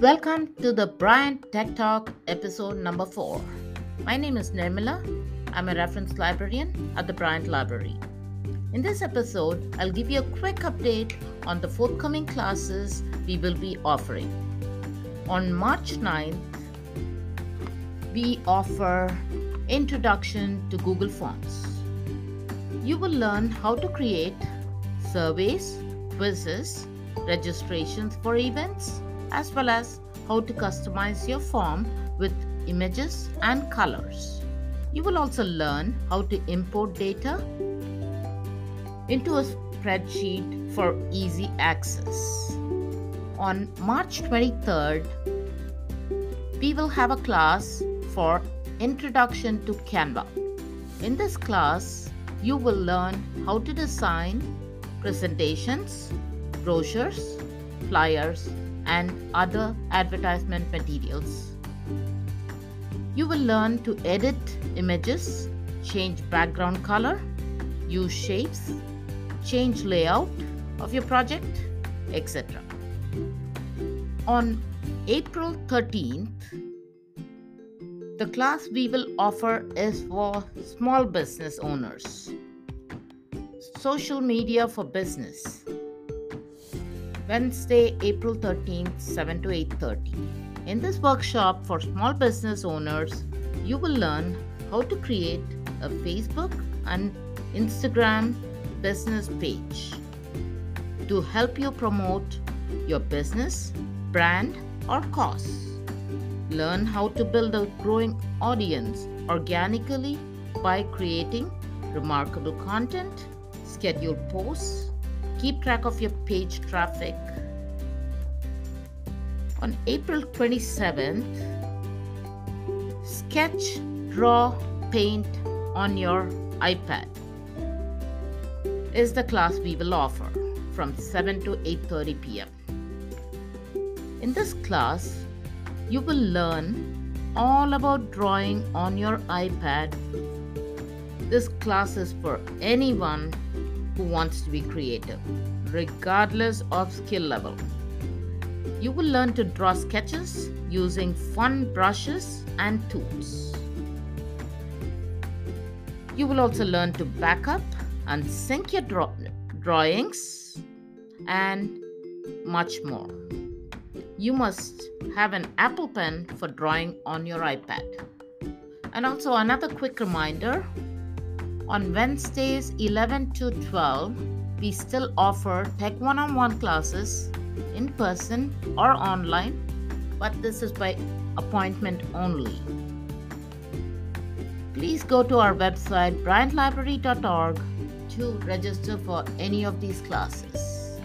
Welcome to the Bryant Tech Talk episode number 4. My name is Nirmala. I'm a reference librarian at the Bryant Library. In this episode, I'll give you a quick update on the forthcoming classes we will be offering. On March 9th, we offer Introduction to Google Forms. You will learn how to create surveys, quizzes, registrations for events, as well as how to customize your form with images and colors. You will also learn how to import data into a spreadsheet for easy access. On March 23rd, we will have a class for Introduction to Canva. In this class, you will learn how to design presentations, brochures, flyers, and other advertisement materials. You will learn to edit images, change background color, use shapes, change layout of your project, etc. On April 13th, the class we will offer is for small business owners. Social media for business. Wednesday, April 13th, 7 to 8:30. In this workshop for small business owners, you will learn how to create a Facebook and Instagram business page to help you promote your business, brand, or cause. Learn how to build a growing audience organically by creating remarkable content, schedule posts, keep track of your page traffic. On April 27th, sketch, draw, paint on your iPad is the class we will offer from 7 to 8:30 p.m. In this class, you will learn all about drawing on your iPad. This class is for anyone who wants to be creative, regardless of skill level. You will learn to draw sketches using fun brushes and tools. You will also learn to back up and sync your draw- drawings and much more. You must have an Apple Pen for drawing on your iPad. And also, another quick reminder on Wednesdays 11 to 12, we still offer Tech One on One classes in person or online, but this is by appointment only. Please go to our website bryantlibrary.org to register for any of these classes.